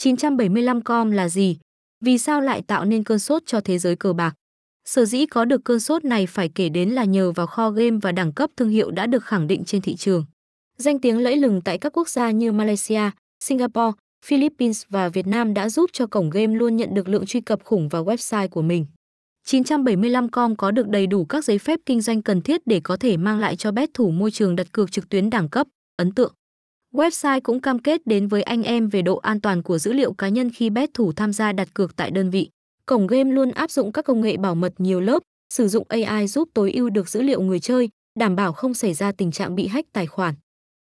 975com là gì? Vì sao lại tạo nên cơn sốt cho thế giới cờ bạc? Sở dĩ có được cơn sốt này phải kể đến là nhờ vào kho game và đẳng cấp thương hiệu đã được khẳng định trên thị trường. Danh tiếng lẫy lừng tại các quốc gia như Malaysia, Singapore, Philippines và Việt Nam đã giúp cho cổng game luôn nhận được lượng truy cập khủng vào website của mình. 975com có được đầy đủ các giấy phép kinh doanh cần thiết để có thể mang lại cho bet thủ môi trường đặt cược trực tuyến đẳng cấp, ấn tượng. Website cũng cam kết đến với anh em về độ an toàn của dữ liệu cá nhân khi bet thủ tham gia đặt cược tại đơn vị. Cổng game luôn áp dụng các công nghệ bảo mật nhiều lớp, sử dụng AI giúp tối ưu được dữ liệu người chơi, đảm bảo không xảy ra tình trạng bị hack tài khoản.